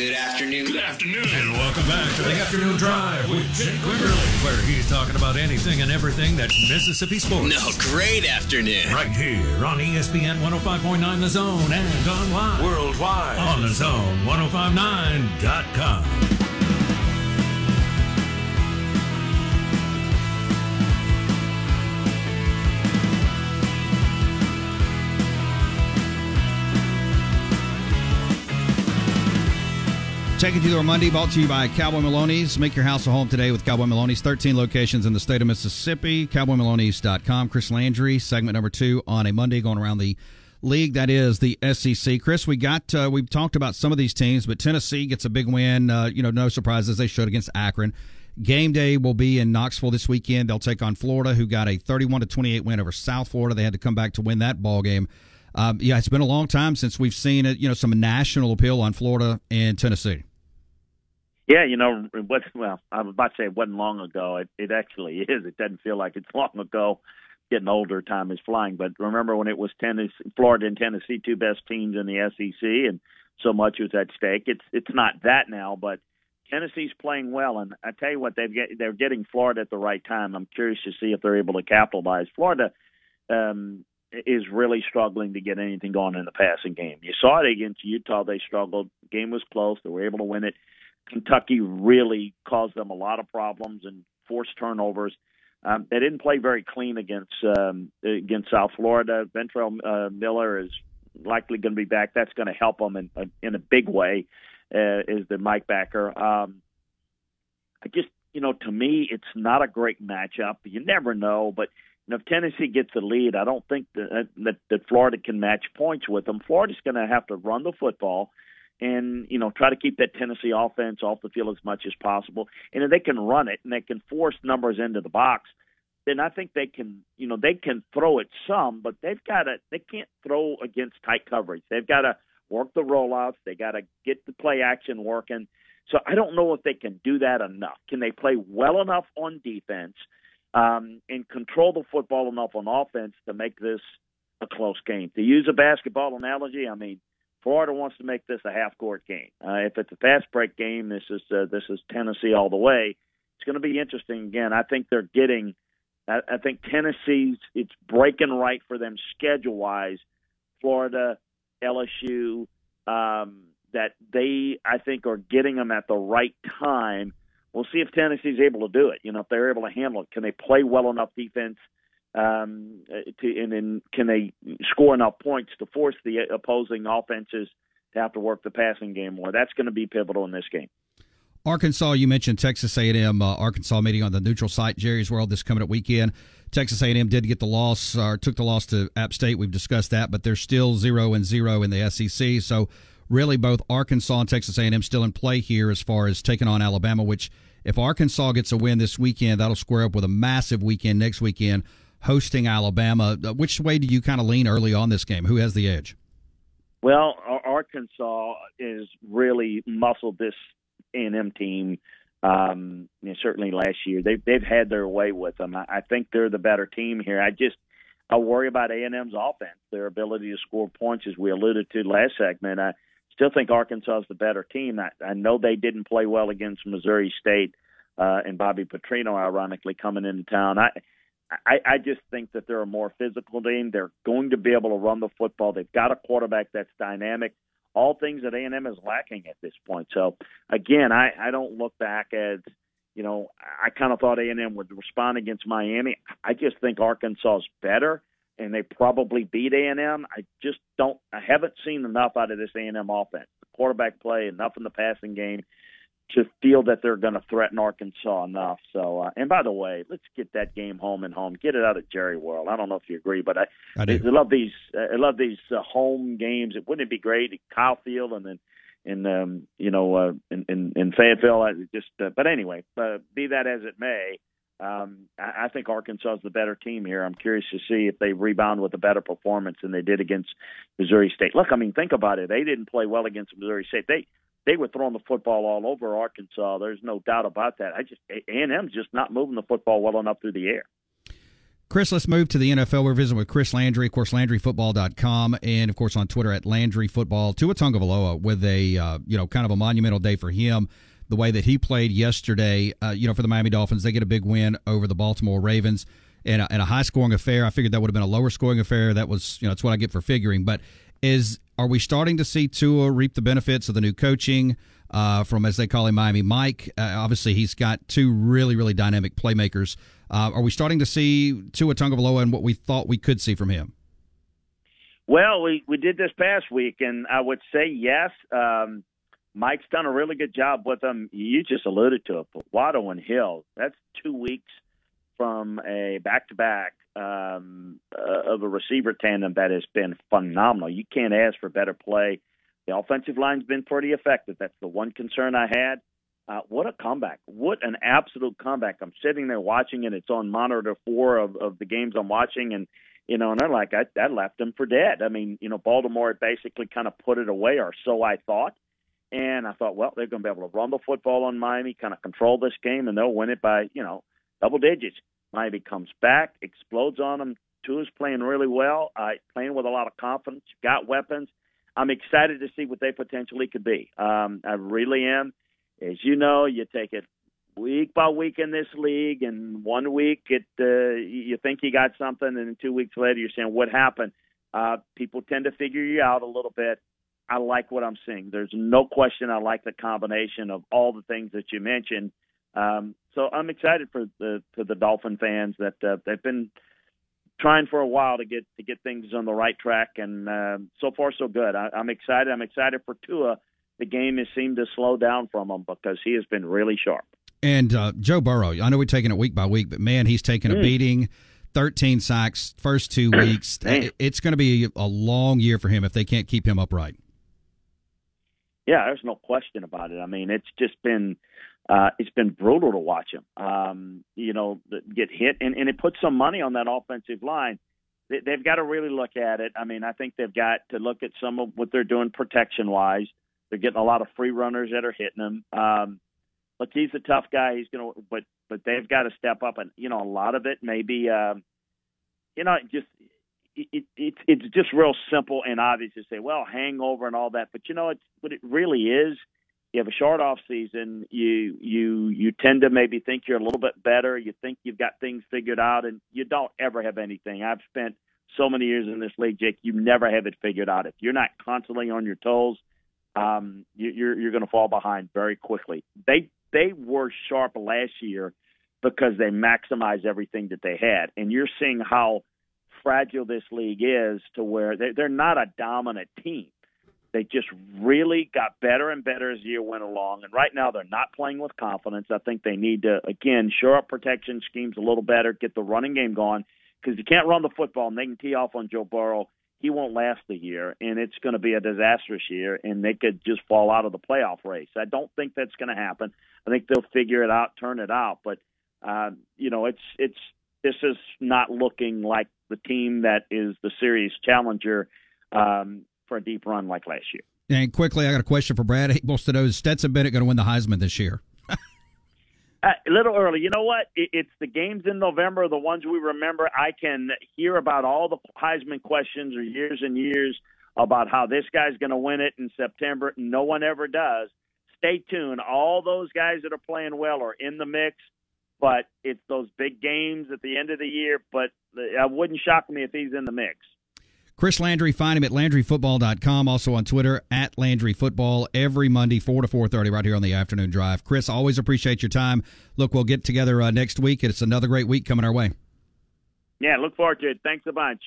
Good afternoon. Good afternoon. And welcome back to the afternoon drive with Jake Quinterly, where he's talking about anything and everything that's Mississippi sports. No, great afternoon. Right here on ESPN 105.9 The Zone and online Worldwide. on the Zone 1059.com. Taking you to our Monday, brought to you by Cowboy Maloney's. Make your house a home today with Cowboy Maloney's. 13 locations in the state of Mississippi. CowboyMaloney's.com. Chris Landry, segment number two on a Monday going around the league. That is the SEC. Chris, we got, uh, we've talked about some of these teams, but Tennessee gets a big win. Uh, you know, no surprises. They showed against Akron. Game day will be in Knoxville this weekend. They'll take on Florida, who got a 31 to 28 win over South Florida. They had to come back to win that ball game. Um, yeah, it's been a long time since we've seen it. You know, some national appeal on Florida and Tennessee. Yeah, you know, what? Well, I was about to say it wasn't long ago. It, it actually is. It doesn't feel like it's long ago. Getting older, time is flying. But remember when it was Tennessee, Florida and Tennessee, two best teams in the SEC, and so much was at stake. It's it's not that now, but Tennessee's playing well, and I tell you what, they've get, they're getting Florida at the right time. I'm curious to see if they're able to capitalize. Florida um, is really struggling to get anything going in the passing game. You saw it against Utah; they struggled. Game was close; they were able to win it. Kentucky really caused them a lot of problems and forced turnovers. Um, they didn't play very clean against um, against South Florida. Ventrell uh, Miller is likely going to be back. That's going to help them in in a big way. Uh, is the Mike Backer? Um, I just you know to me it's not a great matchup. You never know, but you know, if Tennessee gets the lead, I don't think that, that that Florida can match points with them. Florida's going to have to run the football and you know try to keep that Tennessee offense off the field as much as possible. And if they can run it and they can force numbers into the box, then I think they can you know they can throw it some, but they've got to they can't throw against tight coverage. They've got to work the rollouts. They got to get the play action working. So I don't know if they can do that enough. Can they play well enough on defense um, and control the football enough on offense to make this a close game? To use a basketball analogy, I mean Florida wants to make this a half court game. Uh, if it's a fast break game, this is uh, this is Tennessee all the way. It's going to be interesting again. I think they're getting. I, I think Tennessee's it's breaking right for them schedule wise. Florida, LSU, um, that they I think are getting them at the right time. We'll see if Tennessee's able to do it. You know, if they're able to handle it, can they play well enough defense? Um, to, and then can they score enough points to force the opposing offenses to have to work the passing game more? That's going to be pivotal in this game. Arkansas, you mentioned Texas A&M. Uh, Arkansas meeting on the neutral site, Jerry's World, this coming up weekend. Texas A&M did get the loss, or took the loss to App State. We've discussed that, but they're still zero and zero in the SEC. So really, both Arkansas and Texas A&M still in play here as far as taking on Alabama. Which, if Arkansas gets a win this weekend, that'll square up with a massive weekend next weekend hosting Alabama. Uh, Which way do you kind of lean early on this game? Who has the edge? Well, Arkansas is really muscled this A&M team. Um, you know, certainly last year they've they've had their way with them. I, I think they're the better team here. I just I worry about A&M's offense, their ability to score points, as we alluded to last segment. I still think Arkansas is the better team. I, I know they didn't play well against Missouri State uh, and Bobby Petrino, ironically, coming into town. I I, I just think that they're a more physical team. They're going to be able to run the football. They've got a quarterback that's dynamic. All things that A&M is lacking at this point. So again, I, I don't look back as you know. I kind of thought A&M would respond against Miami. I just think Arkansas is better, and they probably beat A&M. I just don't. I haven't seen enough out of this A&M offense. The quarterback play, enough in the passing game to feel that they're going to threaten Arkansas enough. So, uh, and by the way, let's get that game home and home. Get it out of Jerry World. I don't know if you agree, but I I. I love these. Uh, I love these uh, home games. It wouldn't it be great at Kyle Field and then in um, you know uh, in, in in Fayetteville? I just uh, but anyway, uh, be that as it may. Um, I, I think Arkansas is the better team here. I'm curious to see if they rebound with a better performance than they did against Missouri State. Look, I mean, think about it. They didn't play well against Missouri State. They they were throwing the football all over Arkansas. There's no doubt about that. I just A and M's just not moving the football well enough through the air. Chris, let's move to the NFL. We're visiting with Chris Landry, of course, LandryFootball.com, and of course on Twitter at Landry Football. Tua Tagovailoa with a uh, you know kind of a monumental day for him. The way that he played yesterday, uh, you know, for the Miami Dolphins, they get a big win over the Baltimore Ravens in a, a high scoring affair. I figured that would have been a lower scoring affair. That was you know that's what I get for figuring. But is are we starting to see Tua reap the benefits of the new coaching? Uh, from as they call him Miami Mike. Uh, obviously, he's got two really, really dynamic playmakers uh, are we starting to see Tua Tagovailoa and what we thought we could see from him? Well, we we did this past week, and I would say yes. Um, Mike's done a really good job with them. You just alluded to it, but Waddle and Hill. That's two weeks from a back-to-back um, uh, of a receiver tandem that has been phenomenal. You can't ask for better play. The offensive line's been pretty effective. That's the one concern I had. Uh, what a comeback! What an absolute comeback! I'm sitting there watching it. It's on monitor four of, of the games I'm watching, and you know, and I'm like, I, I left them for dead. I mean, you know, Baltimore basically kind of put it away, or so I thought. And I thought, well, they're going to be able to run the football on Miami, kind of control this game, and they'll win it by, you know, double digits. Miami comes back, explodes on them. Tua's playing really well, uh, playing with a lot of confidence, got weapons. I'm excited to see what they potentially could be. Um, I really am as you know, you take it week by week in this league, and one week it uh, you think you got something, and two weeks later you're saying what happened. Uh, people tend to figure you out a little bit. I like what I'm seeing. There's no question I like the combination of all the things that you mentioned. Um, so I'm excited for the for the Dolphin fans that uh, they've been trying for a while to get to get things on the right track, and uh, so far so good. I, I'm excited. I'm excited for Tua the game has seemed to slow down from him because he has been really sharp. And uh, Joe Burrow, I know we're taking it week by week, but man, he's taken a mm. beating. 13 sacks first two weeks. it's going to be a long year for him if they can't keep him upright. Yeah, there's no question about it. I mean, it's just been uh, it's been brutal to watch him. Um, you know, get hit, and, and it puts some money on that offensive line. They, they've got to really look at it. I mean, I think they've got to look at some of what they're doing protection wise. They're getting a lot of free runners that are hitting him. Um, look, he's a tough guy. He's gonna, but but they've got to step up, and you know, a lot of it maybe, um, you know, just it, it, it it's just real simple and obvious to say, well, hangover and all that. But you know, it's what it really is. You have a short off season. You you you tend to maybe think you're a little bit better. You think you've got things figured out, and you don't ever have anything. I've spent so many years in this league, Jake. You never have it figured out. If you're not constantly on your toes, um, you, you're you're going to fall behind very quickly. They they were sharp last year because they maximized everything that they had, and you're seeing how fragile this league is to where they, they're not a dominant team. They just really got better and better as the year went along, and right now they're not playing with confidence. I think they need to again shore up protection schemes a little better, get the running game going because you can't run the football and they can tee off on Joe Burrow he won't last the year, and it's going to be a disastrous year, and they could just fall out of the playoff race. I don't think that's going to happen. I think they'll figure it out, turn it out, but uh, you know, it's it's this is not looking like the team that is the serious challenger um, for a deep run like last year. And quickly, I got a question for Brad. He wants to know: Is Stetson Bennett going to win the Heisman this year? Uh, a little early. You know what? It, it's the games in November, the ones we remember. I can hear about all the Heisman questions or years and years about how this guy's going to win it in September. And no one ever does. Stay tuned. All those guys that are playing well are in the mix, but it's those big games at the end of the year. But it wouldn't shock me if he's in the mix. Chris Landry, find him at LandryFootball.com. Also on Twitter at LandryFootball every Monday, 4 to 4.30 right here on the afternoon drive. Chris, always appreciate your time. Look, we'll get together uh, next week. It's another great week coming our way. Yeah, look forward to it. Thanks a bunch.